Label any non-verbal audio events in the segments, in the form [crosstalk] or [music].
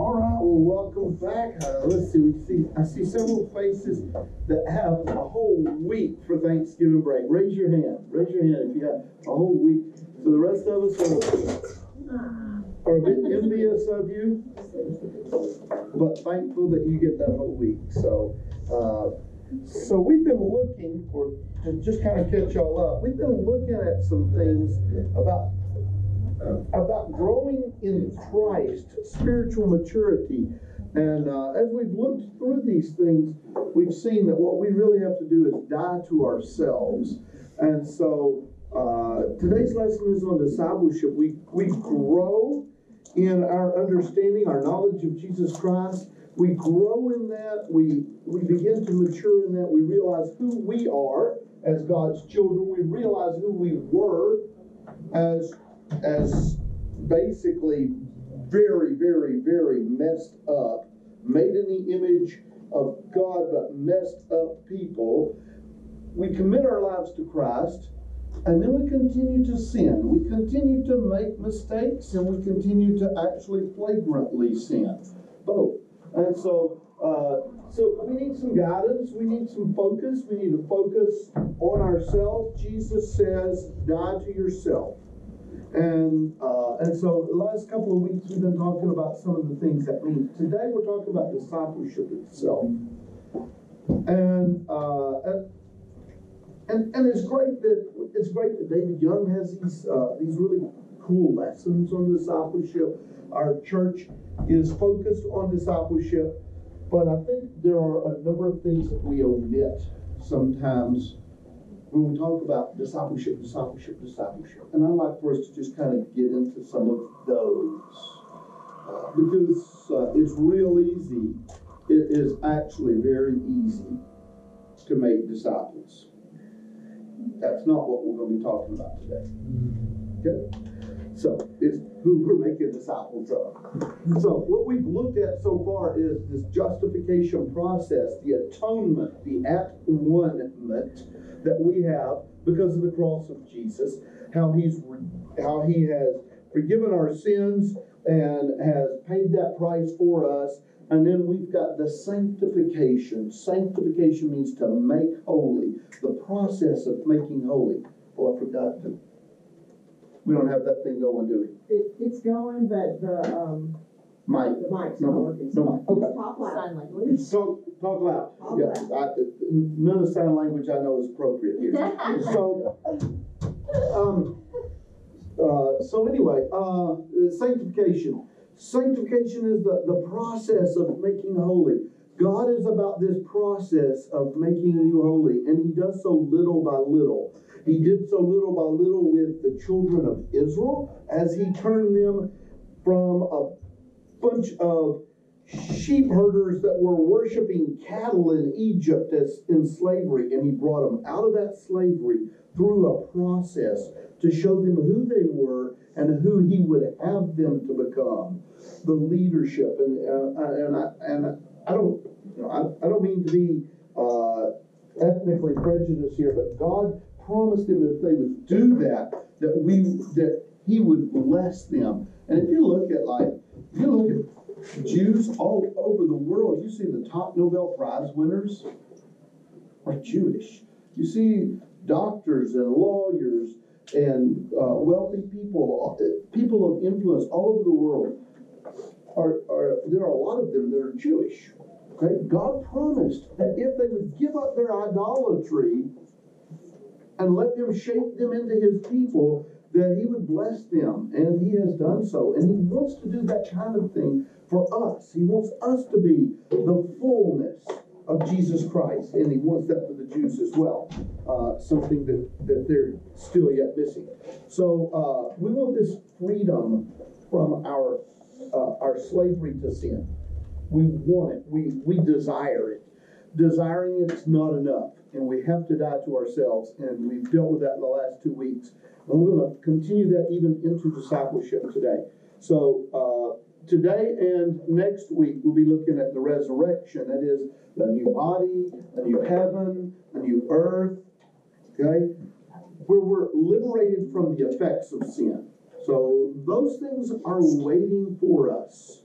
All right, well, welcome back. Uh, let's see, we see, I see several faces that have a whole week for Thanksgiving break. Raise your hand. Raise your hand if you have a whole week. So the rest of us are, are a bit envious of you, but thankful that you get that whole week. So, uh, so we've been looking for to just kind of catch y'all up. We've been looking at some things about about growing in Christ, spiritual maturity. And uh, as we've looked through these things, we've seen that what we really have to do is die to ourselves. And so uh, today's lesson is on discipleship. We, we grow in our understanding, our knowledge of Jesus Christ. We grow in that. We, we begin to mature in that. We realize who we are as God's children. We realize who we were as as basically very, very, very messed up, made in the image of God, but messed up people. We commit our lives to Christ, and then we continue to sin. We continue to make mistakes, and we continue to actually flagrantly sin. Both. And so, uh, so we need some guidance. We need some focus. We need to focus on ourselves. Jesus says, "Die to yourself." And uh, and so the last couple of weeks we've been talking about some of the things that mean. Today we're talking about discipleship itself. And uh, and, and and it's great that it's great that David Young has these uh, these really cool lessons on discipleship. Our church is focused on discipleship, but I think there are a number of things that we omit sometimes when we talk about discipleship, discipleship, discipleship, and I'd like for us to just kind of get into some of those uh, because uh, it's real easy. It is actually very easy to make disciples. That's not what we're going to be talking about today. Okay? So it's who we're making disciples of. So what we've looked at so far is this justification process, the atonement, the at one that we have because of the cross of Jesus, how he's how he has forgiven our sins and has paid that price for us. And then we've got the sanctification. Sanctification means to make holy, the process of making holy. Oh, I forgot to we don't have that thing going, do we? It, it's going, but the, um, Mike, the mic's No, not working. no mic. Okay. Talk loud. Sign language. so, talk loud. Talk Yeah, loud. I, none of the sign language I know is appropriate here. [laughs] So, um, uh, so anyway, uh, sanctification. Sanctification is the, the process of making holy. God is about this process of making you holy, and He does so little by little. He did so little by little with the children of Israel as he turned them from a bunch of sheep herders that were worshiping cattle in Egypt as in slavery, and he brought them out of that slavery through a process to show them who they were and who he would have them to become. The leadership, and uh, and I and I don't, you know, I, I don't mean to be uh, ethnically prejudiced here, but God promised them if they would do that, that we that he would bless them. And if you look at like if you look at Jews all over the world, you see the top Nobel Prize winners are Jewish. You see doctors and lawyers and uh, wealthy people, people of influence all over the world. Are, are there are a lot of them that are Jewish. Okay, God promised that if they would give up their idolatry and let them shape them into his people, that he would bless them. And he has done so. And he wants to do that kind of thing for us. He wants us to be the fullness of Jesus Christ. And he wants that for the Jews as well. Uh, something that, that they're still yet missing. So uh, we want this freedom from our uh, our slavery to sin. We want it. We we desire it. Desiring it's not enough and we have to die to ourselves. And we've dealt with that in the last two weeks. And we're going to continue that even into discipleship today. So, uh, today and next week, we'll be looking at the resurrection. That is, a new body, a new heaven, a new earth. Okay? Where we're liberated from the effects of sin. So, those things are waiting for us.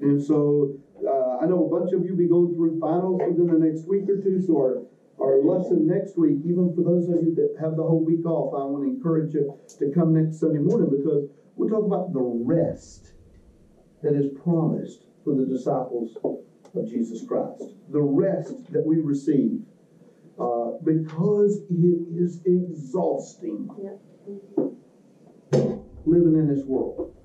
And so, uh, I know a bunch of you will be going through finals within the next week or two, so our, our lesson next week, even for those of you that have the whole week off, I wanna encourage you to come next Sunday morning, because we'll talk about the rest that is promised for the disciples of Jesus Christ. The rest that we receive, uh, because it is exhausting living in this world.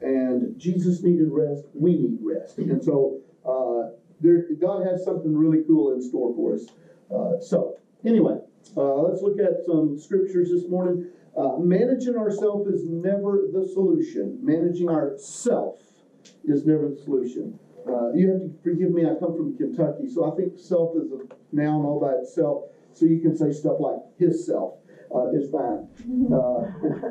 And Jesus needed rest, we need rest. And so, uh, there, God has something really cool in store for us. Uh, so, anyway, uh, let's look at some scriptures this morning. Uh, managing ourselves is never the solution. Managing ourself is never the solution. Uh, you have to forgive me, I come from Kentucky, so I think self is a noun all by itself. So you can say stuff like his self uh, is fine. [laughs] Uh,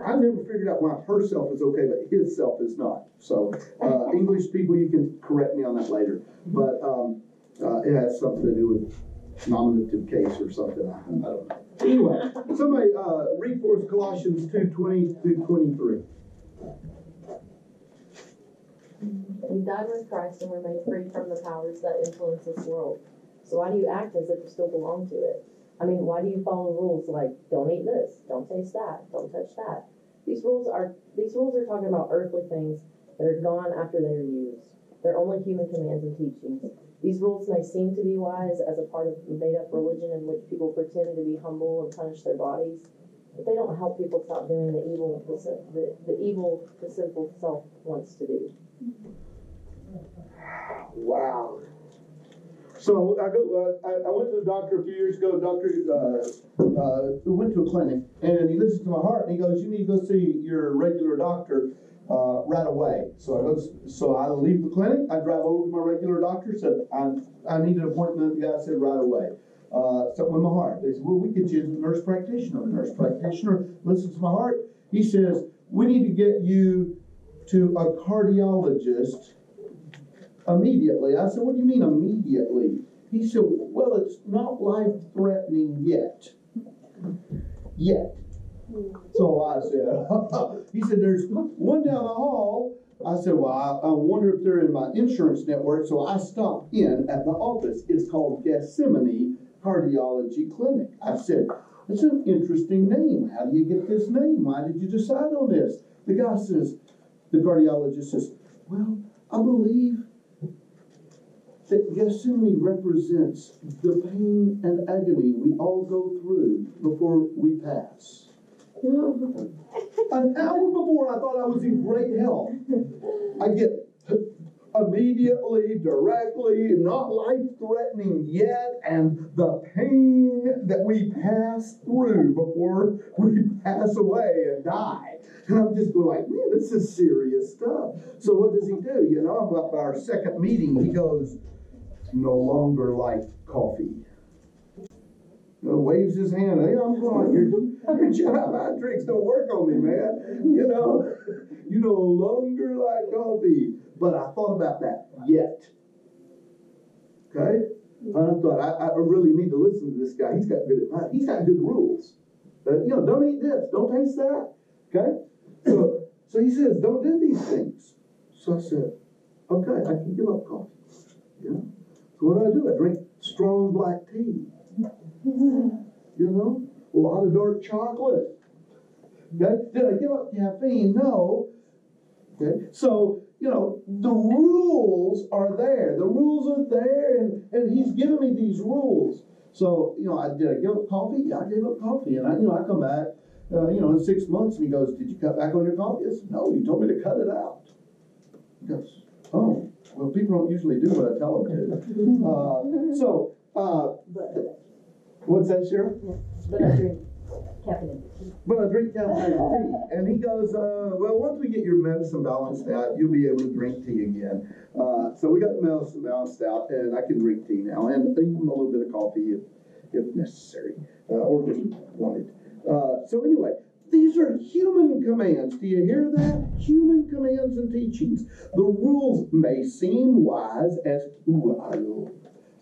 I've never figured out why herself is okay, but his self is not. So uh, English people, you can correct me on that later. But um, uh, it has something to do with nominative case or something. I, don't know. Anyway, somebody uh, read for us Colossians 2 through 23. We died with Christ and were made free from the powers that influence this world. So why do you act as if you still belong to it? I mean, why do you follow rules like don't eat this, don't taste that, don't touch that? These rules are these rules are talking about earthly things that are gone after they are used. They're only human commands and teachings. These rules may seem to be wise as a part of made up religion in which people pretend to be humble and punish their bodies, but they don't help people stop doing the evil the, the evil the sinful self wants to do. Wow. So I go. Uh, I, I went to the doctor a few years ago. Doctor uh, uh, went to a clinic, and he listens to my heart, and he goes, "You need to go see your regular doctor uh, right away." So I go. So I leave the clinic. I drive over to my regular doctor. Said I I need an appointment. The guy said right away. Uh, something with my heart. They said, "Well, we get you a nurse practitioner." The nurse practitioner listens to my heart. He says, "We need to get you to a cardiologist." Immediately. I said, what do you mean immediately? He said, well, it's not life threatening yet. Yet. So I said, [laughs] he said, there's one down the hall. I said, well, I, I wonder if they're in my insurance network. So I stopped in at the office. It's called Gethsemane Cardiology Clinic. I said, it's an interesting name. How do you get this name? Why did you decide on this? The guy says, the cardiologist says, well, I believe that Gethsemane represents the pain and agony we all go through before we pass. An hour before, I thought I was in great health. I get immediately, directly, not life threatening yet, and the pain that we pass through before we pass away and die. And I'm just going like, man, this is serious stuff. So what does he do? You know, about our second meeting, he goes, no longer like coffee. Waves his hand. Hey, I'm going. Your your Jedi drinks don't work on me, man. You know, [laughs] you no longer like coffee. But I thought about that yet. Okay, I thought I, I really need to listen to this guy. He's got good. He's got good rules. Uh, you know, don't eat this. Don't taste that. Okay. So so he says, don't do these things. So I said, okay, I can give up coffee. You know. So what do I do? I drink strong black tea. [laughs] You know, a lot of dark chocolate. Okay? Did I give up caffeine? No. Okay. So, you know, the rules are there. The rules are there, and, and he's given me these rules. So, you know, I did I give up coffee? Yeah, I gave up coffee. And I, you know, I come back, uh, you know, in six months, and he goes, Did you cut back on your coffee? I said, No, you told me to cut it out. He goes, Oh, well, people don't usually do what I tell them to. Uh, so, uh, But what's that, Cheryl? but I drink caffeine. But I drink caffeine tea. And he goes, uh, well, once we get your medicine balanced out, you'll be able to drink tea again. Uh, so we got the medicine balanced out, and I can drink tea now, and even a little bit of coffee if, if necessary, uh, or just wanted. Uh, so anyway, these are human commands. Do you hear that? Human commands and teachings. The rules may seem wise as, ooh,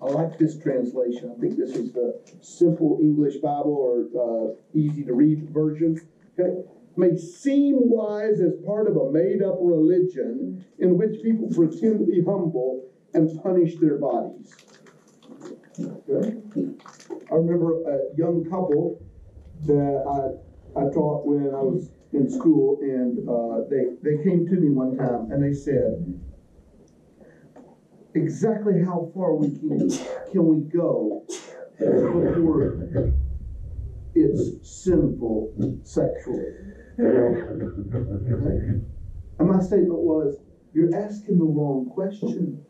I like this translation. I think this is the simple English Bible or uh, easy to read version. Okay, may seem wise as part of a made-up religion in which people pretend to be humble and punish their bodies. Okay? I remember a young couple that I, I taught when I was in school, and, uh, they, they came to me one time and they said, exactly how far we can, can we go before it's sinful sexually? And my statement was, you're asking the wrong question.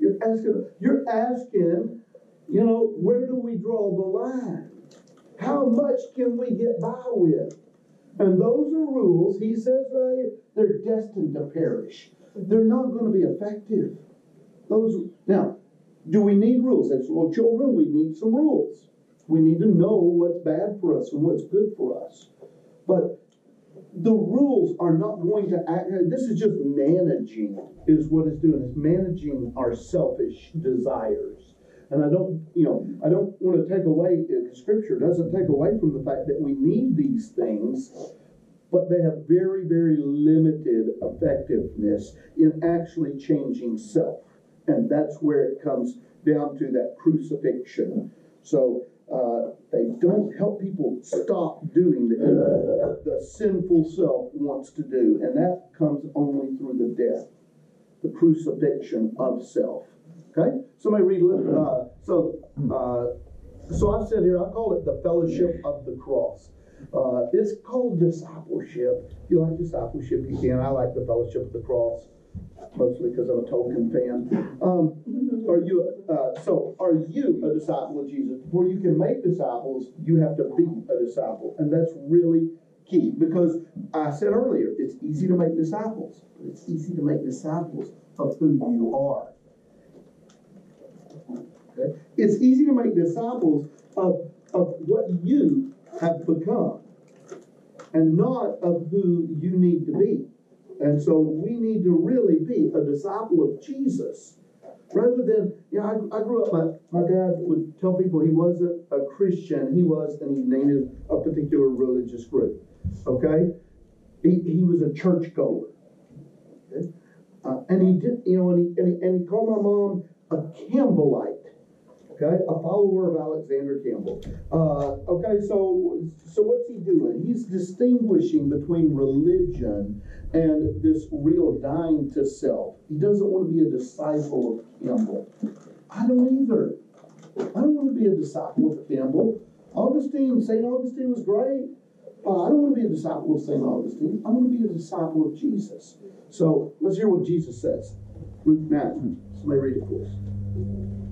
You're asking, you're asking, you know, where do we draw the line? How much can we get by with? And those are rules, he says right here, they're destined to perish. They're not gonna be effective. Those, now, do we need rules? As little children, we need some rules. We need to know what's bad for us and what's good for us. But the rules are not going to act, this is just managing, is what it's doing, it's managing our selfish desires. And I don't, you know, I don't wanna take away, uh, scripture doesn't take away from the fact that we need these things, but they have very, very limited effectiveness in actually changing self. And that's where it comes down to that crucifixion. So, uh, they don't help people stop doing the, the sinful self wants to do, and that comes only through the death, the crucifixion of self. Okay? Somebody read, uh, so, uh, so I've said here, I call it the fellowship of the cross. Uh, it's called discipleship. If you like discipleship, you can. I like the fellowship of the cross, mostly because I'm a Tolkien fan. Um, are you, uh, so are you a disciple of Jesus? Before you can make disciples, you have to be a disciple. And that's really key because I said earlier, it's easy to make disciples, but it's easy to make disciples of who you are. It's easy to make disciples of, of what you have become and not of who you need to be. And so we need to really be a disciple of Jesus. Rather than, you know, I, I grew up, my, my dad would tell people he wasn't a Christian, he was, and he named a particular religious group. Okay? He, he was a churchgoer. Okay? Uh, and he did, you know, and he, and he, and he called my mom a Campbellite. Okay, a follower of Alexander Campbell. Uh, okay, so so what's he doing? He's distinguishing between religion and this real dying to self. He doesn't want to be a disciple of Campbell. I don't either. I don't want to be a disciple of Campbell. Augustine, St. Augustine was great. Uh, I don't want to be a disciple of St. Augustine. I want to be a disciple of Jesus. So let's hear what Jesus says. Luke 9. Somebody read it for us.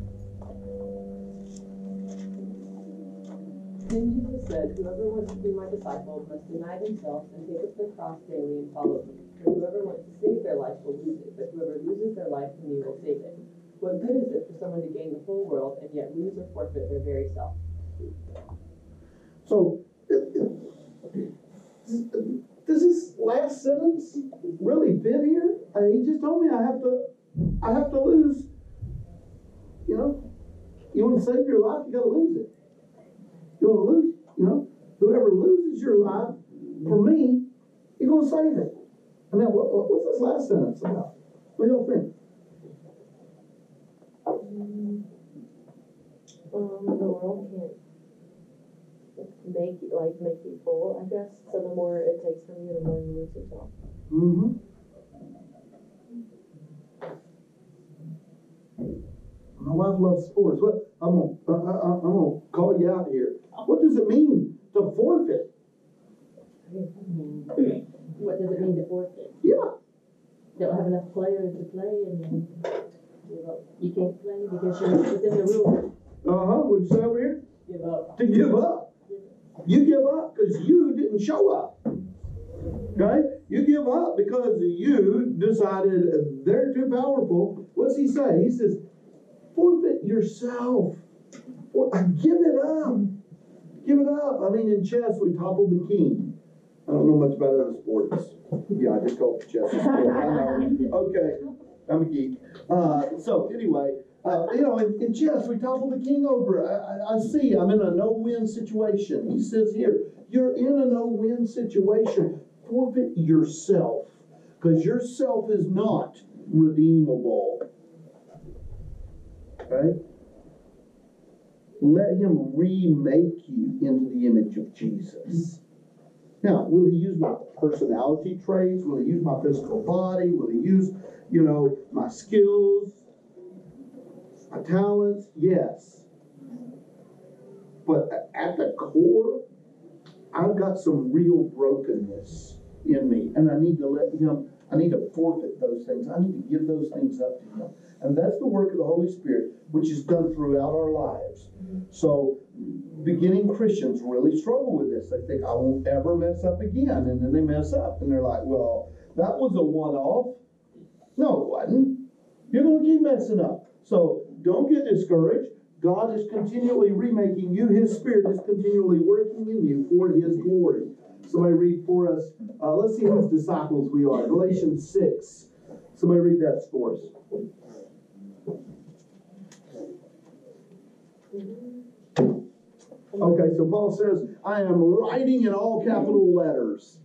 Then Jesus said, Whoever wants to be my disciple must deny themselves and take up their cross daily and follow me. For whoever wants to save their life will lose it, but whoever loses their life for me will save it. What good is it for someone to gain the whole world and yet lose or forfeit their very self? So, does this last sentence really fit here? Uh, he just told me I have to, I have to lose. You know, you want to save your life, you got to lose it. You lose, you know, whoever loses your life for me, you're going to save it. And then what, what- what's this last sentence about? What do y'all think? Um, the world can't make, like, make you full, I guess, so the more it takes from you, the more you lose yourself. Mm-hmm. My wife loves sports. What I'm gonna, I, I, I'm gonna call you out here. What does it mean to forfeit? What does it mean to forfeit? Yeah, Don't have enough players to play and give up. You can't play because you're within the rules. uh huh. What'd you say over here? Give up. To give up. You give up because you didn't show up. Okay? You give up because you decided they're too powerful. What's he say? He says, forfeit yourself. Or give it up. Give it up. I mean, in chess, we toppled the king. I don't know much about other sports. Yeah, I just called it chess. Okay, I'm a geek. Uh, so anyway, uh, you know, in, in chess, we toppled the king over. I, I, I see. I'm in a no-win situation. He says here, you're in a no-win situation. Forfeit yourself, because yourself is not redeemable. Okay? Let him remake you into the image of Jesus. Now, will he use my personality traits? Will he use my physical body? Will he use, you know, my skills, my talents? Yes. But at the core, I've got some real brokenness in me, and I need to let him, I need to forfeit those things. I need to give those things up to him. And that's the work of the Holy Spirit, which is done throughout our lives. So, beginning Christians really struggle with this. They think, I won't ever mess up again. And then they mess up, and they're like, well, that was a one off. No, it wasn't. You're going to keep messing up. So, don't get discouraged. God is continually remaking you. His Spirit is continually working in you for His glory. Somebody read for us. Uh, let's see whose disciples we are. Galatians 6. Somebody read that for us. Okay, so Paul says, I am writing in all capital letters.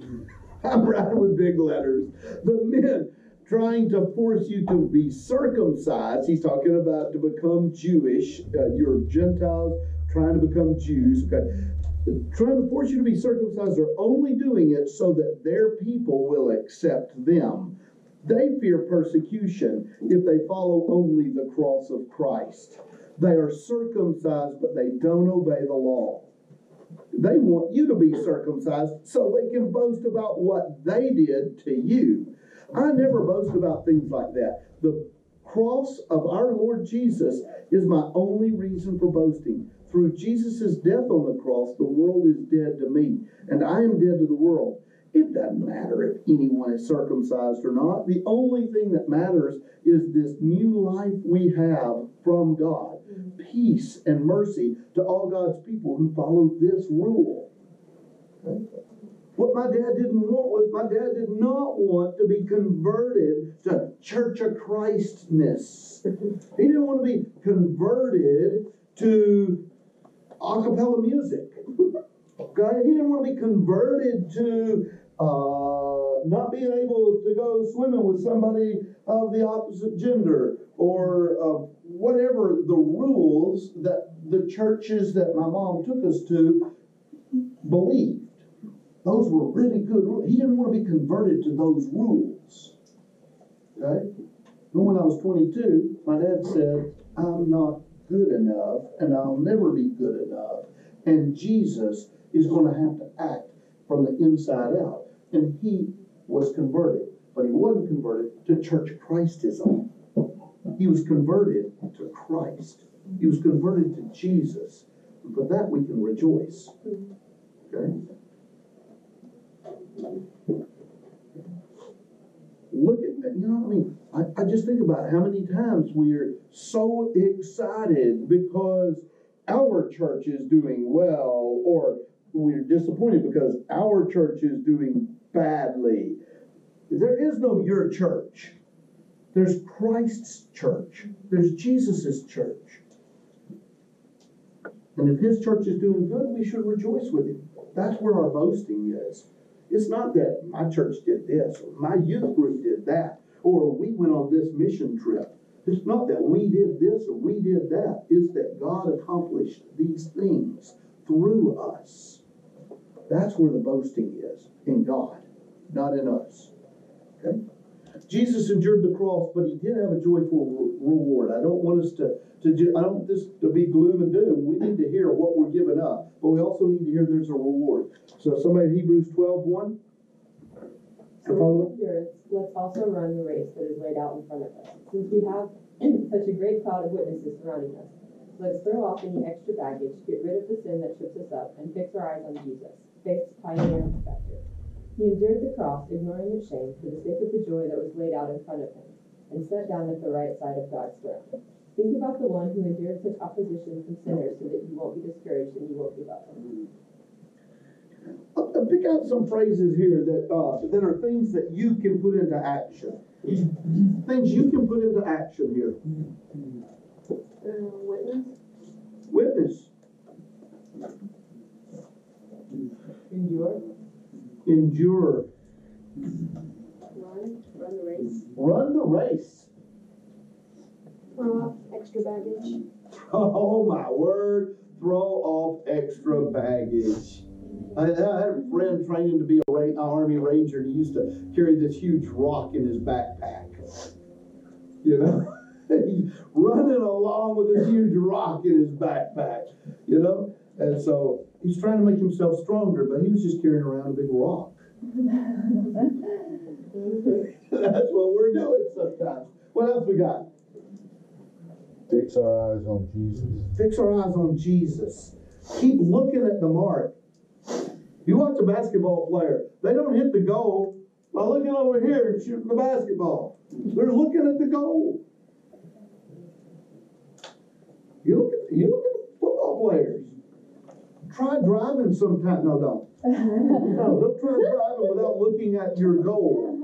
[laughs] I'm writing with big letters. The men trying to force you to be circumcised, he's talking about to become Jewish. Uh, you're Gentiles trying to become Jews. Okay. Trying to force you to be circumcised are only doing it so that their people will accept them. They fear persecution if they follow only the cross of Christ. They are circumcised, but they don't obey the law. They want you to be circumcised so they can boast about what they did to you. I never boast about things like that. The cross of our Lord Jesus is my only reason for boasting. Through Jesus' death on the cross, the world is dead to me, and I am dead to the world. It doesn't matter if anyone is circumcised or not. The only thing that matters is this new life we have from God peace and mercy to all God's people who follow this rule. What my dad didn't want was my dad did not want to be converted to Church of Christness. He didn't want to be converted to a cappella music. [laughs] Okay? He didn't want to be converted to uh, not being able to go swimming with somebody of the opposite gender or uh, whatever the rules that the churches that my mom took us to believed. Those were really good rules. He didn't want to be converted to those rules. Okay? And when I was 22, my dad said, I'm not good enough and I'll never be good enough. And Jesus is going to have to act from the inside out. And he was converted, but he wasn't converted to church Christism. He was converted to Christ. He was converted to Jesus. And for that we can rejoice. Okay? Look at. You know I mean? I, I just think about how many times we're so excited because our church is doing well, or we're disappointed because our church is doing badly. There is no your church. There's Christ's church. There's Jesus's church. And if his church is doing good, we should rejoice with him. That's where our boasting is. It's not that my church did this, or my youth group did that, or we went on this mission trip. It's not that we did this or we did that. It's that God accomplished these things through us. That's where the boasting is in God, not in us. Okay? Jesus endured the cross, but he did have a joyful re- reward. I don't want us to, to I don't want this to be gloom and doom. We need to hear what we're giving up, but we also need to hear there's a reward. So somebody Hebrews 12, 1. So um, with endurance, let's also run the race that is laid out in front of us. Since we have [clears throat] such a great cloud of witnesses surrounding us, let's throw off any extra baggage, get rid of the sin that trips us up, and fix our eyes on Jesus, faith's pioneer and perfecter. He endured the cross, ignoring its shame, for the sake of the joy that was laid out in front of him, and sat down at the right side of God's throne. Think about the one who endured such opposition from sinners so that you won't be discouraged and you won't give up. Hmm. I'll I'll pick out some phrases here that uh, that are things that you can put into action. things you can put into action here. Uh, witness? Witness. Endure. Endure. Run, run the race. Run the race. Throw off extra baggage. [laughs] Oh my word, throw off extra baggage. I, I had a friend training to be a ra- army ranger and he used to carry this huge rock in his backpack. You know? [laughs] He's running along with this huge rock in his backpack, you know? And so he's trying to make himself stronger, but he was just carrying around a big rock. [laughs] That's what we're doing sometimes. What else we got? Fix our eyes on Jesus. Fix our eyes on Jesus. Keep looking at the mark. You watch a basketball player, they don't hit the goal by looking over here and shooting the basketball. They're looking at the goal. You look at, you look at football players. Try driving sometime. No, don't. No, don't try driving without looking at your goal.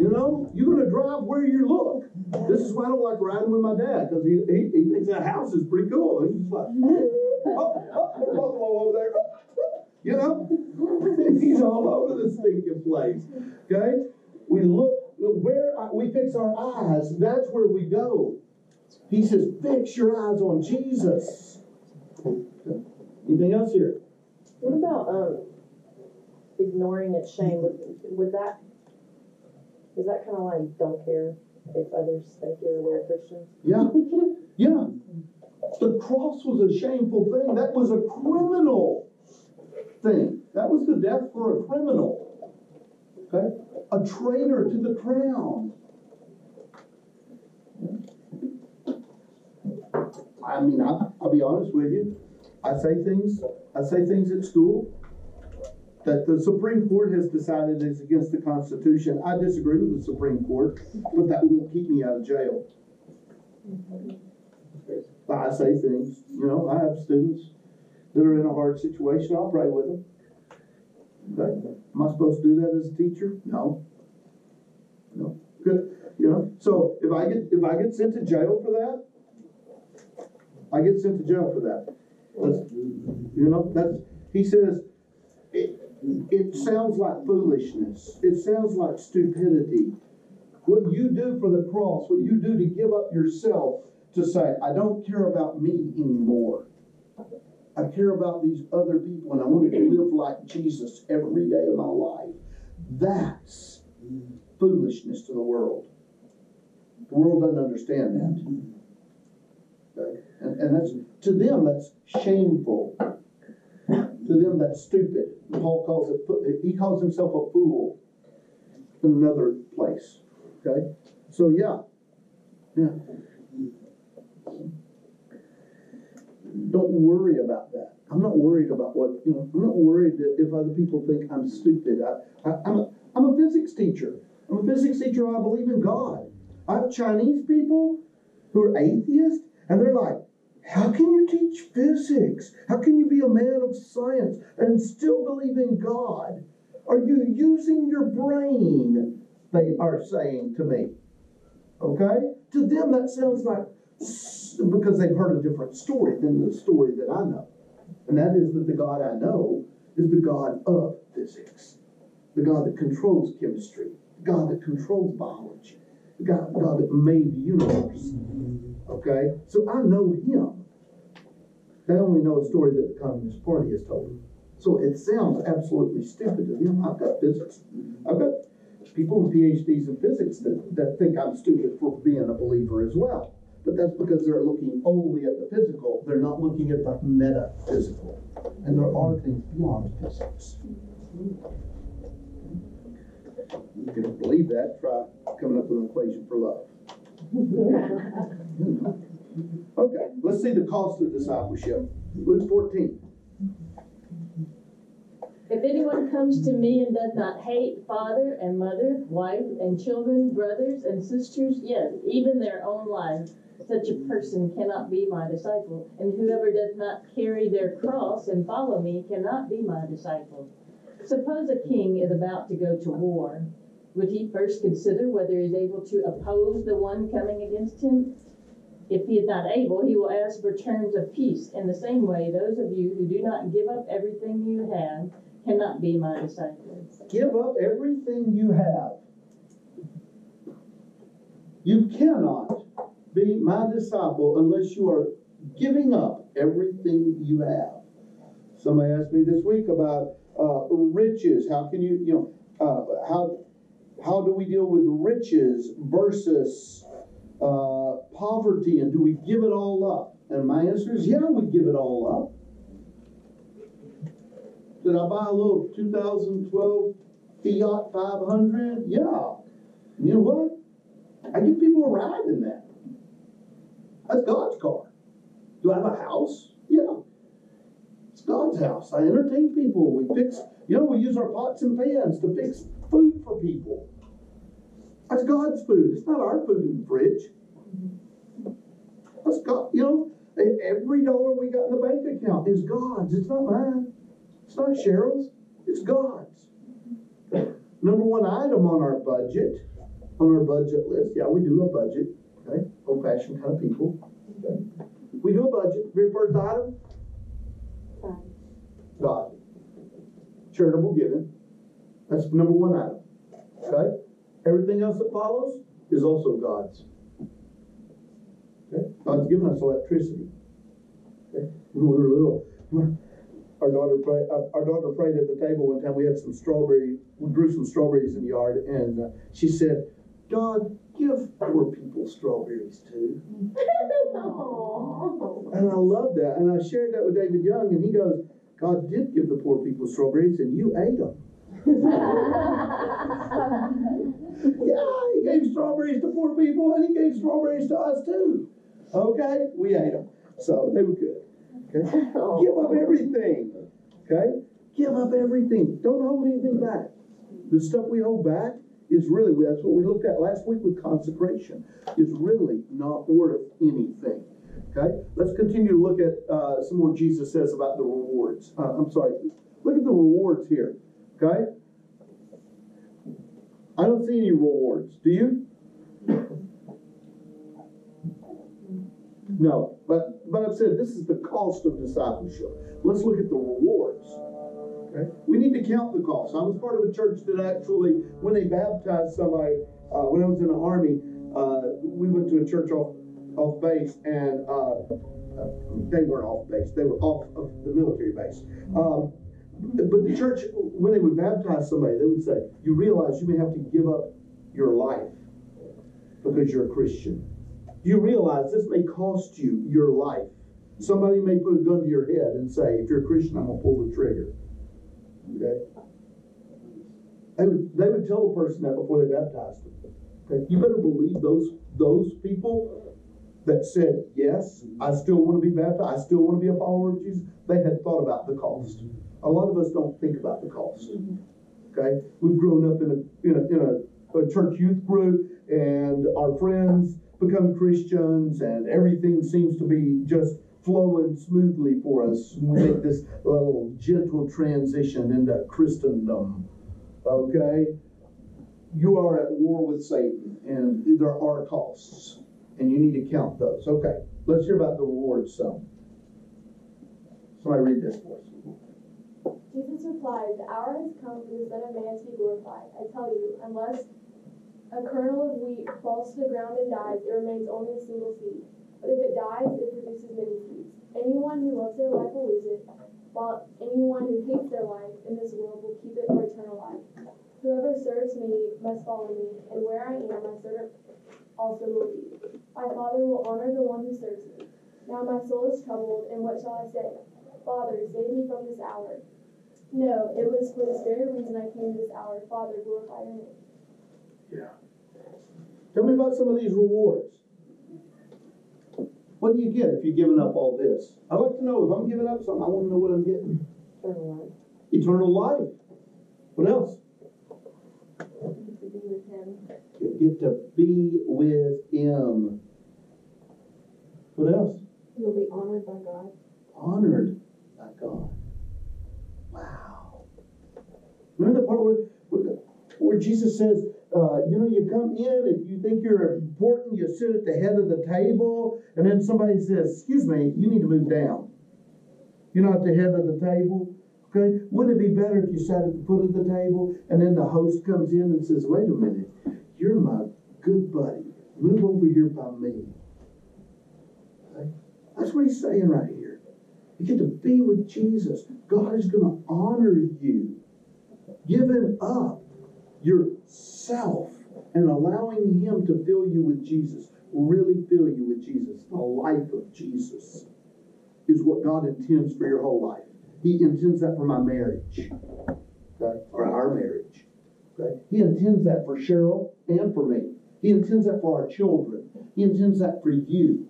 You know, you're gonna drive where you look. This is why I don't like riding with my dad, because he, he, he thinks that house is pretty cool. He's just like, [laughs] oh, oh, there's over there. You know? [laughs] He's all over the stinking place. Okay? We look where we fix our eyes, that's where we go. He says, fix your eyes on Jesus. Anything else here? What about, um, ignoring its shame, would, would that, is that kinda like, don't care if others think you're a weird Christian? Yeah, [laughs] yeah. The cross was a shameful thing. That was a criminal thing. That was the death for a criminal. Okay? A traitor to the crown. I mean, I, I'll be honest with you. I say things, I say things at school that the Supreme Court has decided is against the Constitution. I disagree with the Supreme Court, but that won't keep me out of jail. I say things, you know, I have students that are in a hard situation, I'll pray with them. Okay, am I supposed to do that as a teacher? No. No, good, you know, so if I get, if I get sent to jail for that, I get sent to jail for that. That's, you know, that's, he says, it, it sounds like foolishness, it sounds like stupidity. What you do for the cross, what you do to give up yourself to say, I don't care about me anymore. I care about these other people and I want to live like Jesus every day of my life. That's foolishness to the world. The world doesn't understand that. And, and that's, to them, that's shameful. To them, that's stupid. Paul calls it, he calls himself a fool in another place. Okay? So, yeah. Yeah. Don't worry about that. I'm not worried about what, you know, I'm not worried that if other people think I'm stupid. I, I, I'm, a, I'm a physics teacher. I'm a physics teacher. I believe in God. I have Chinese people who are atheists, and they're like, how can you teach physics? How can you be a man of science and still believe in God? Are you using your brain? They are saying to me. Okay? To them, that sounds like because they've heard a different story than the story that I know. And that is that the God I know is the God of physics, the God that controls chemistry, the God that controls biology, the God, God that made the universe. Okay? So I know Him. They only know a story that the Communist Party has told them. So it sounds absolutely stupid to them. I've got physics. I've got people with PhDs in physics that, that think I'm stupid for being a believer as well. But that's because they're looking only at the physical, they're not looking at the metaphysical. And there are things beyond physics. You can believe that, try coming up with an equation for love. [laughs] Okay, let's see the cost of discipleship. Luke 14. If anyone comes to me and does not hate father and mother, wife and children, brothers and sisters, yes, even their own life, such a person cannot be my disciple. And whoever does not carry their cross and follow me cannot be my disciple. Suppose a king is about to go to war. Would he first consider whether he is able to oppose the one coming against him? If he is not able, he will ask for terms of peace. In the same way, those of you who do not give up everything you have cannot be my disciples. Give up everything you have. You cannot be my disciple unless you are giving up everything you have. Somebody asked me this week about uh, riches. How can you, you know, uh, how how do we deal with riches versus uh, poverty, and do we give it all up? And my answer is, yeah, we give it all up. Did I buy a little 2012 Fiat 500? Yeah. You know what? I give people a ride in that. That's God's car. Do I have a house? Yeah. It's God's house. I entertain people. We fix, you know, we use our pots and pans to fix food for people. That's God's food. It's not our food in the fridge. That's God, you know, every dollar we got in the bank account is God's. It's not mine. It's not Cheryl's. It's God's. Number one item on our budget, on our budget list, yeah, we do a budget, okay? Old fashioned kind of people. Okay? We do a budget. Very first item, God. Charitable giving. That's number one item. Okay? Everything else that follows is also God's. Okay? God's given us electricity. Okay? When we were little, our daughter prayed, uh, our daughter prayed at the table one time. We had some strawberry, we grew some strawberries in the yard, and uh, she said, God, give poor people strawberries too. [laughs] And I love that. And I shared that with David Young, and he goes, God did give the poor people strawberries, and you ate them. [laughs] Yeah, he gave strawberries to poor people, and he gave strawberries to us too. Okay, we ate them, so they were good. Okay, [laughs] give up everything. Okay, give up everything. Don't hold anything back. The stuff we hold back is really that's what we looked at last week with consecration. Is really not worth anything. Okay, let's continue to look at uh, some more Jesus says about the rewards. Uh, I'm sorry, look at the rewards here. Okay, I don't see any rewards. Do you? No, but but I've said this is the cost of discipleship. Let's look at the rewards. Okay, we need to count the cost. I was part of a church that actually, when they baptized somebody, uh, when I was in the army, uh, we went to a church off off base, and uh, they weren't off base; they were off of the military base. Um, but the church, when they would baptize somebody, they would say, "You realize you may have to give up your life because you're a Christian. You realize this may cost you your life. Somebody may put a gun to your head and say, if you're a Christian, I'm gonna pull the trigger." Okay. They would, they would tell the person that before they baptized them. Okay, you better believe those those people that said, Yes, I still want to be baptized, I still want to be a follower of Jesus, they had thought about the cost. A lot of us don't think about the cost. Okay? We've grown up in a in a, in a, a church youth group and our friends become Christians and everything seems to be just flowing smoothly for us. We make this little gentle transition into Christendom. Okay? You are at war with Satan, and there are costs, and you need to count those. Okay, let's hear about the rewards some. Somebody read this for us. Jesus replied, The hour has come for the Son of Man to be glorified. I tell you, unless a kernel of wheat falls to the ground and dies, it remains only a single seed. But if it dies, it produces many seeds. Anyone who loves their life will lose it, while anyone who hates their life in this world will keep it for eternal life. Whoever serves me must follow me, and where I am, my servant also will be. My Father will honor the one who serves me. Now my soul is troubled, and what shall I say? Father, save me from this hour. No, it was for this very reason I came this hour. Father, glorify your name. Yeah. Tell me about some of these rewards. What do you get if you're giving up all this? I'd like to know if I'm giving up something, I want to know what I'm getting. Eternal life. Eternal life. What else? To be with him. You get to be with Him. What else? You'll be honored by God. Honored by God. Wow. Remember the part where, where, where Jesus says, uh, you know, you come in, if you think you're important, you sit at the head of the table, and then somebody says, excuse me, you need to move down. You're not at the head of the table. Okay, wouldn't it be better if you sat at the foot of the table and then the host comes in and says, wait a minute, you're my good buddy. Move over here by me. That's what he's saying right here. You get to be with Jesus. God is going to honor you. Give Giving up yourself and allowing Him to fill you with Jesus, really fill you with Jesus, the life of Jesus, is what God intends for your whole life. He intends that for my marriage, okay, or our marriage. Okay? He intends that for Cheryl and for me. He intends that for our children. He intends that for you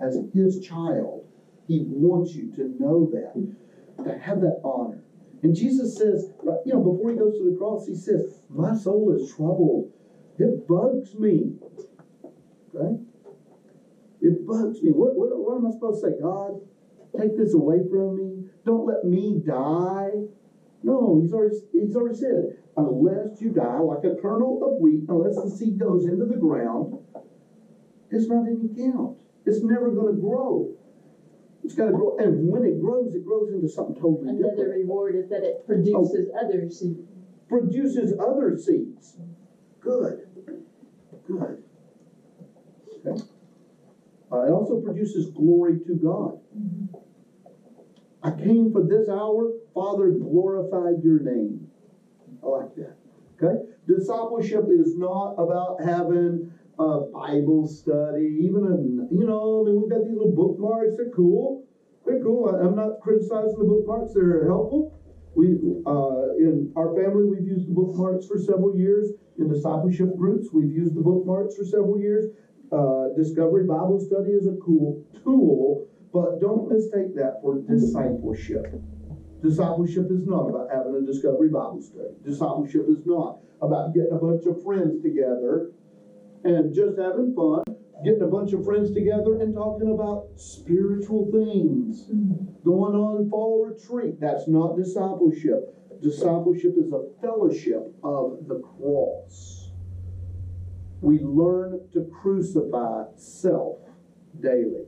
as His child. He wants you to know that, to have that honor. And Jesus says, you know, before he goes to the cross, he says, My soul is troubled. It bugs me. Okay? It bugs me. What, what, what am I supposed to say? God, take this away from me. Don't let me die. No, he's already, he's already said, unless you die like a kernel of wheat, unless the seed goes into the ground, it's not any count. It's never going to grow. It's got to grow, and when it grows, it grows into something totally Another different. reward is that it produces other seed. Produces other seeds. Good. Good. Okay. Uh, it also produces glory to God. I came for this hour, Father, glorify your name. I like that. Okay? Discipleship is not about having a Bible study, even a, you know, I mean, we've got these little bookmarks, they're cool. They're cool. I, I'm not criticizing the bookmarks, they're helpful. We, uh, in our family, we've used the bookmarks for several years. In discipleship groups, we've used the bookmarks for several years. Uh, Discovery Bible Study is a cool tool, but don't mistake that for discipleship. Discipleship is not about having a Discovery Bible Study. Discipleship is not about getting a bunch of friends together and just having fun, getting a bunch of friends together and talking about spiritual things, mm-hmm. going on fall retreat. That's not discipleship. Discipleship is a fellowship of the cross. We learn to crucify self daily.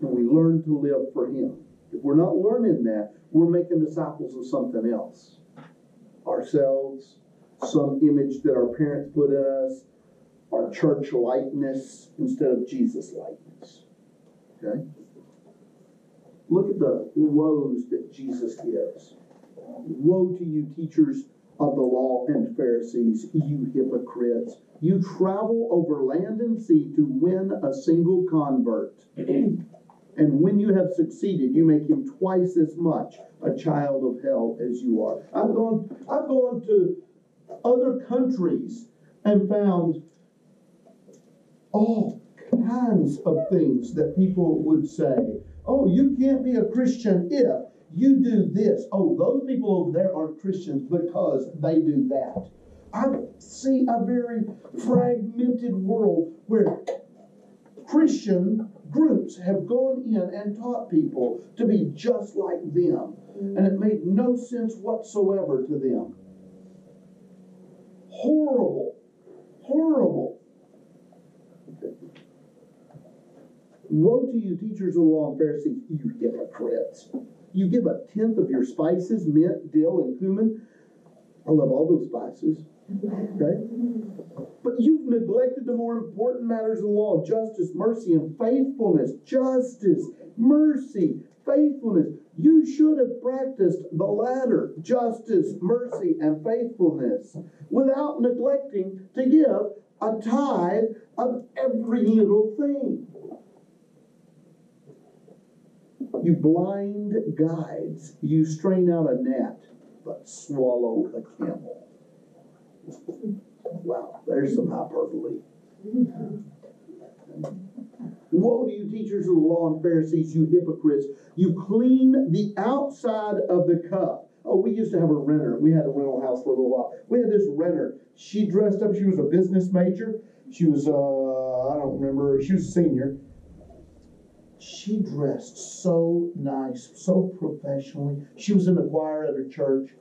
And we learn to live for Him. If we're not learning that, we're making disciples of something else. Ourselves, some image that our parents put in us, our church likeness instead of Jesus likeness. Okay? Look at the woes that Jesus gives. Woe to you, teachers of the law and Pharisees, you hypocrites. You travel over land and sea to win a single convert. [clears throat] And when you have succeeded, you make him twice as much a child of hell as you are. I've gone, I've gone to other countries and found all kinds of things that people would say. Oh, you can't be a Christian if you do this. Oh, those people over there aren't Christians because they do that. I see a very fragmented world where Christian groups have gone in and taught people to be just like them. And it made no sense whatsoever to them. Horrible. Horrible. Woe to you, teachers of the law and Pharisees, you hypocrites. You give a tenth of your spices, mint, dill, and cumin. I love all those spices. Okay? But you've neglected the more important matters of the law justice, mercy, and faithfulness. Justice, mercy, faithfulness. You should have practiced the latter justice, mercy, and faithfulness without neglecting to give a tithe of every little thing. You blind guides, you strain out a gnat, but swallow a camel. Wow, there's some hyperbole. Woe to you, teachers of the law and Pharisees, you hypocrites! You clean the outside of the cup. Oh, we used to have a renter. We had a rental house for a little while. We had this renter. She dressed up. She was a business major. She was, uh, I don't remember. She was a senior. She dressed so nice, so professionally. She was in the choir at her church.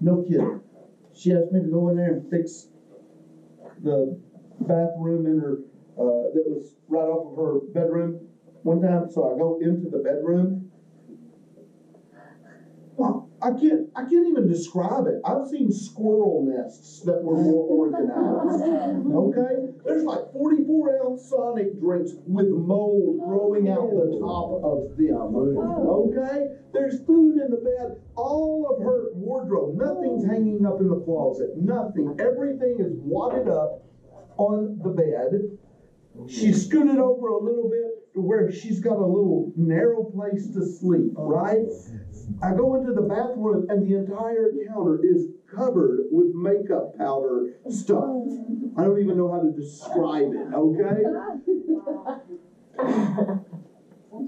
No kidding. She asked me to go in there and fix the bathroom in her, uh, that was right off of her bedroom one time. So I go into the bedroom I can't, I can't even describe it. I've seen squirrel nests that were more organized. Okay? There's like forty-four ounce Sonic drinks with mold growing out the top of them. Okay? There's food in the bed. All of her wardrobe, nothing's hanging up in the closet. Nothing. Everything is wadded up on the bed. She scooted over a little bit to where she's got a little narrow place to sleep, right? I go into the bathroom and the entire counter is covered with makeup powder stuff. I don't even know how to describe it, okay?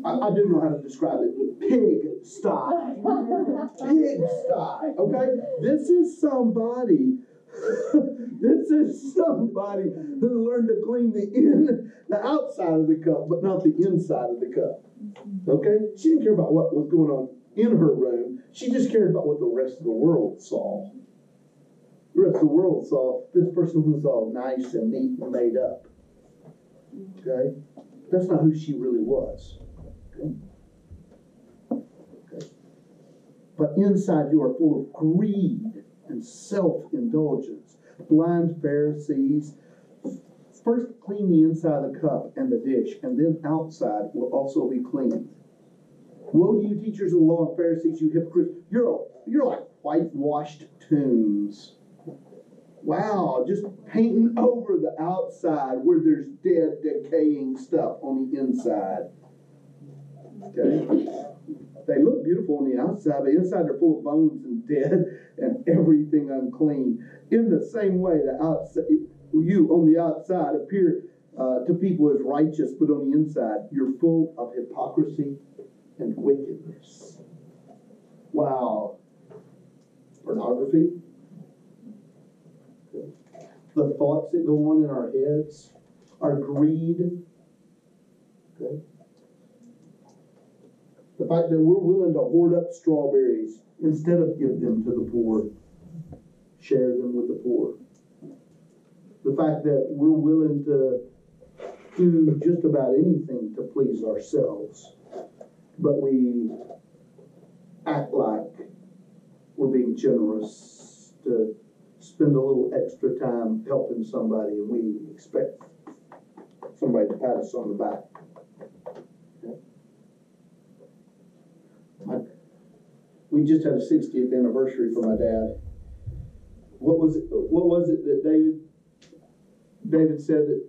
I, I do know how to describe it. Pig sty. Pig sty, okay? This is somebody, [laughs] this is somebody who learned to clean the in, the outside of the cup, but not the inside of the cup. Okay? She didn't care about what was going on in her room. She just cared about what the rest of the world saw. The rest of the world saw this person who was all nice and neat and made up. Okay? That's not who she really was. Okay? Okay. But inside you are full of greed and self-indulgence. Blind Pharisees. First clean the inside of the cup and the dish, and then outside will also be cleaned. Woe to you, teachers of the law and Pharisees, you hypocrites! You're you're like whitewashed tombs. Wow, just painting over the outside where there's dead, decaying stuff on the inside. Okay? They look beautiful on the outside, but inside they're full of bones and dead [laughs] and everything unclean. In the same way, the outside, you on the outside appear uh, to people as righteous, but on the inside, you're full of hypocrisy and wickedness. Wow. Pornography. The thoughts that go on in our heads, our greed. Okay. The fact that we're willing to hoard up strawberries instead of give them to the poor, share them with the poor. The fact that we're willing to do just about anything to please ourselves but we act like we're being generous to spend a little extra time helping somebody and we expect somebody to pat us on the back. Okay? My- we just had a 60th anniversary for my dad. What was it, what was it that David David said that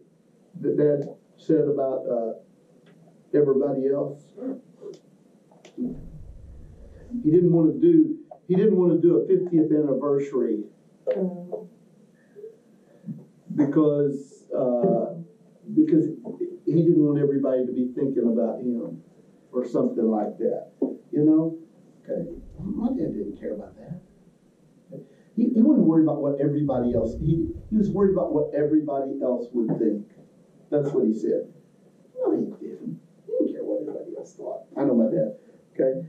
that Dad said about uh, everybody else? He didn't want to do, he didn't want to do a fiftieth anniversary because, uh, because he didn't want everybody to be thinking about him or something like that, you know? Okay, my dad didn't care about that. He, he wasn't worried about what everybody else, he, he was worried about what everybody else would think. That's what he said. No, he didn't. He didn't care what everybody else thought. I know my dad, okay?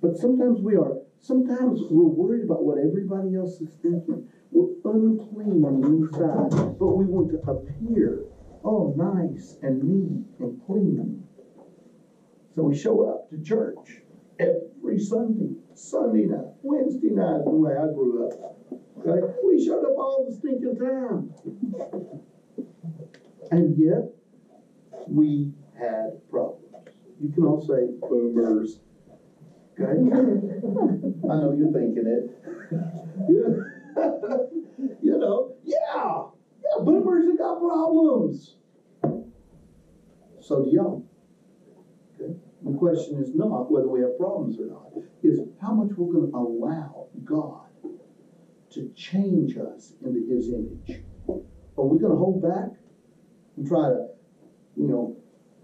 But sometimes we are, sometimes we're worried about what everybody else is thinking. We're unclean on the inside, but we want to appear all nice and neat and clean. So we show up to church every Sunday, Sunday night, Wednesday night, the way I grew up. Okay? We showed up all the stinking time. And yet, we had problems. You can all say boomers. Okay? I know you're thinking it. [laughs] You know, yeah, yeah, boomers have got problems. So do y'all. The question is not whether we have problems or not, is how much we're going to allow God to change us into His image. Are we going to hold back and try to, you know,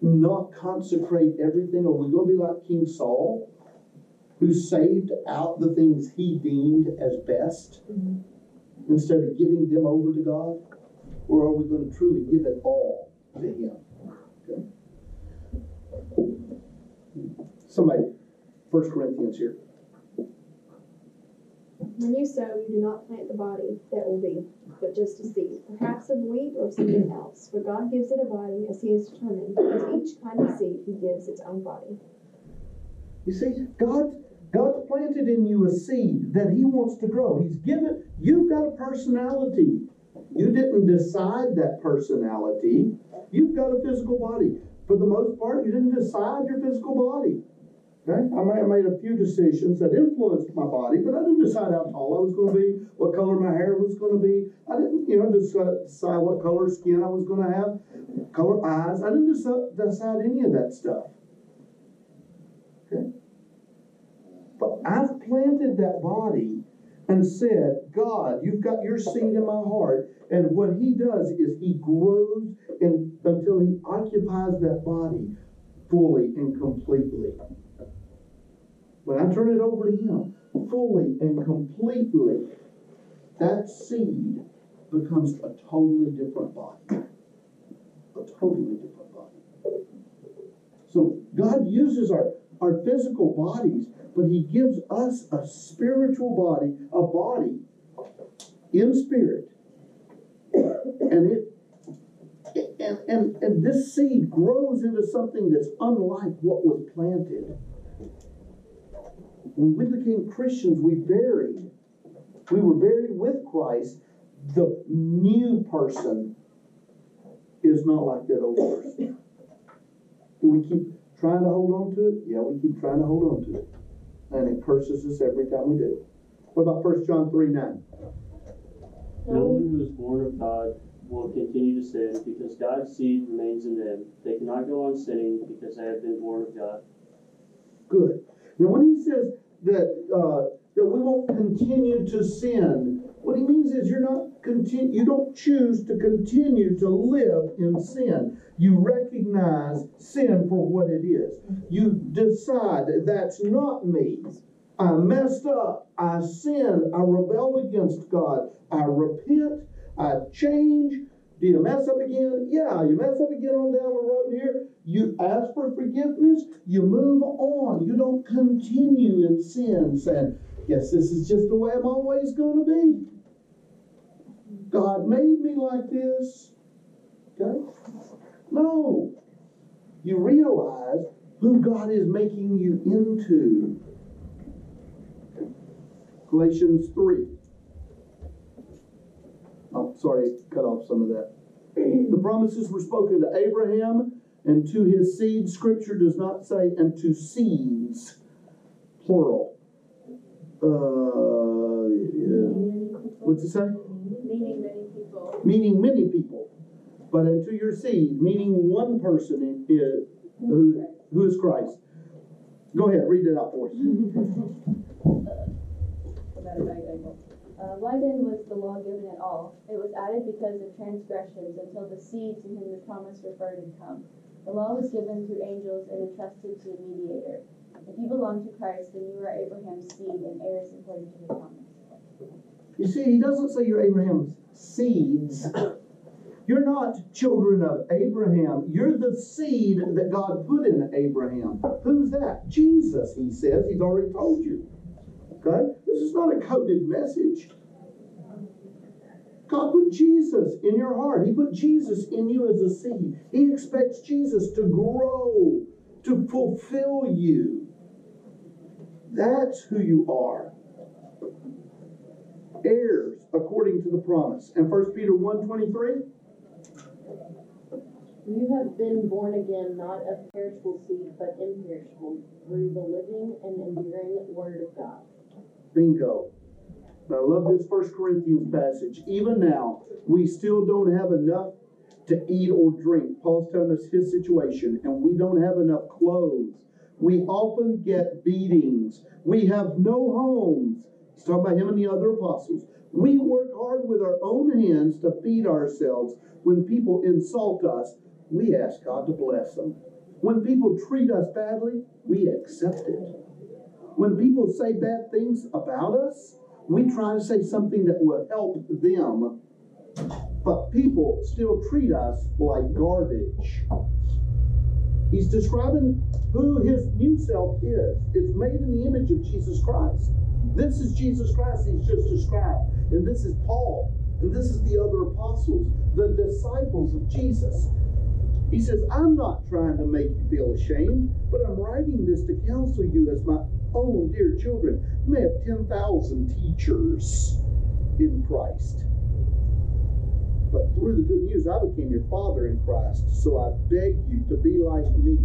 not consecrate everything? Are we going to be like King Saul, who saved out the things he deemed as best mm-hmm. instead of giving them over to God? Or are we going to truly give it all to Him? Okay. Somebody, First Corinthians here. When you sow, you do not plant the body that will be, but just a seed, perhaps of wheat or something else. For God gives it a body as He has determined. To each kind of seed, He gives its own body. You see, God, God planted in you a seed that He wants to grow. He's given, you've got a personality. You didn't decide that personality. You've got a physical body. For the most part, you didn't decide your physical body. Okay? I may have made a few decisions that influenced my body, but I didn't decide how tall I was going to be, what color my hair was going to be. I didn't, you know, decide, what color skin I was going to have, color eyes. I didn't decide any of that stuff. Okay? But I've planted that body and said, God, you've got your seed in my heart. And what he does is he grows in, until he occupies that body fully and completely. When I turn it over to him, fully and completely, that seed becomes a totally different body. A totally different body. So God uses our, our physical bodies, but He gives us a spiritual body, a body in spirit. And it and, and, and this seed grows into something that's unlike what was planted. When we became Christians, we buried. We were buried with Christ. The new person is not like that old person. Do we keep trying to hold on to it? Yeah, we keep trying to hold on to it. And it curses us every time we do. What about 1 John 3 9? No one who is born of God will continue to sin because God's seed remains in them. They cannot go on sinning because they have been born of God. Good. Now, when he says that uh, that we won't continue to sin, what he means is you're not continue. You don't choose to continue to live in sin. You recognize sin for what it is. You decide that's not me. I messed up. I sinned. I rebelled against God. I repent. I change. Do you mess up again? Yeah, you mess up again on down the road here. You ask for forgiveness. You move on. You don't continue in sin saying, Yes, this is just the way I'm always going to be. God made me like this. Okay? No. You realize who God is making you into. Galatians 3. Oh, sorry, cut off some of that. The promises were spoken to Abraham and to his seed. Scripture does not say, and to seeds, plural. Uh, yeah. What's it say? Meaning many people. Meaning many people. But unto your seed, meaning one person is, who, who is Christ. Go ahead, read it out for us. better by example. Uh, why then was the law given at all? It was added because of transgressions until the seed to whom the promise referred had come. The law was given through angels and entrusted to a mediator. If you belong to Christ, then you are Abraham's seed and heirs according to the promise. You see, he doesn't say you're Abraham's seeds. You're not children of Abraham. You're the seed that God put in Abraham. Who's that? Jesus, he says. He's already told you. Okay? This is not a coded message. God put Jesus in your heart. He put Jesus in you as a seed. He expects Jesus to grow, to fulfill you. That's who you are. Heirs according to the promise. And 1 Peter 1.23, You have been born again, not of perishable seed, but imperishable, through the living and enduring word of God. bingo. I love this First Corinthians passage. Even now, we still don't have enough to eat or drink. Paul's telling us his situation, and we don't have enough clothes. We often get beatings. We have no homes. He's talking about him and the other apostles. We work hard with our own hands to feed ourselves. When people insult us, we ask God to bless them. When people treat us badly, we accept it. When people say bad things about us, we try to say something that will help them. But people still treat us like garbage. He's describing who his new self is. It's made in the image of Jesus Christ. This is Jesus Christ he's just described. And this is Paul. And this is the other apostles, the disciples of Jesus. He says, I'm not trying to make you feel ashamed, but I'm writing this to counsel you as my own dear children. You may have 10,000 teachers in Christ. But through the good news, I became your father in Christ. So I beg you to be like me,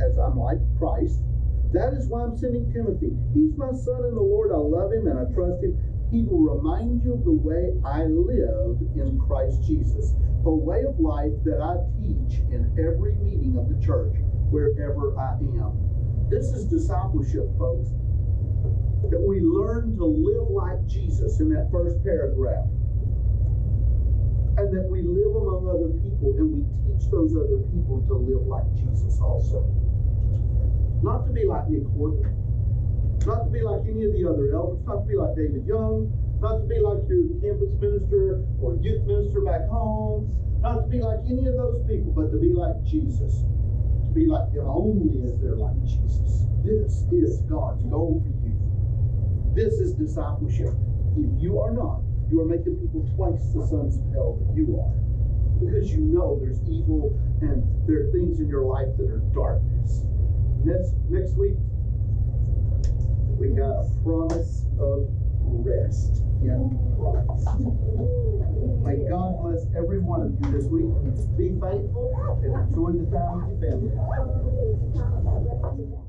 as I'm like Christ. That is why I'm sending Timothy. He's my son in the Lord. I love him and I trust him. He will remind you of the way I live in Christ Jesus, a way of life that I teach in every meeting of the church, wherever I am. This is discipleship, folks. That we learn to live like Jesus in that first paragraph. And that we live among other people and we teach those other people to live like Jesus also. Not to be like Nick Horton, not to be like any of the other elders, not to be like David Young, not to be like your campus minister or youth minister back home, not to be like any of those people, but to be like Jesus. To be like Him only as they're like Jesus. This is God's goal for you. This is discipleship. If you are not, you are making people twice the sons of hell that you are. Because you know there's evil and there are things in your life that are darkness. Next, next week, we got a promise of rest in Christ. May God bless every one of you this week. Be faithful and enjoy the time with your family.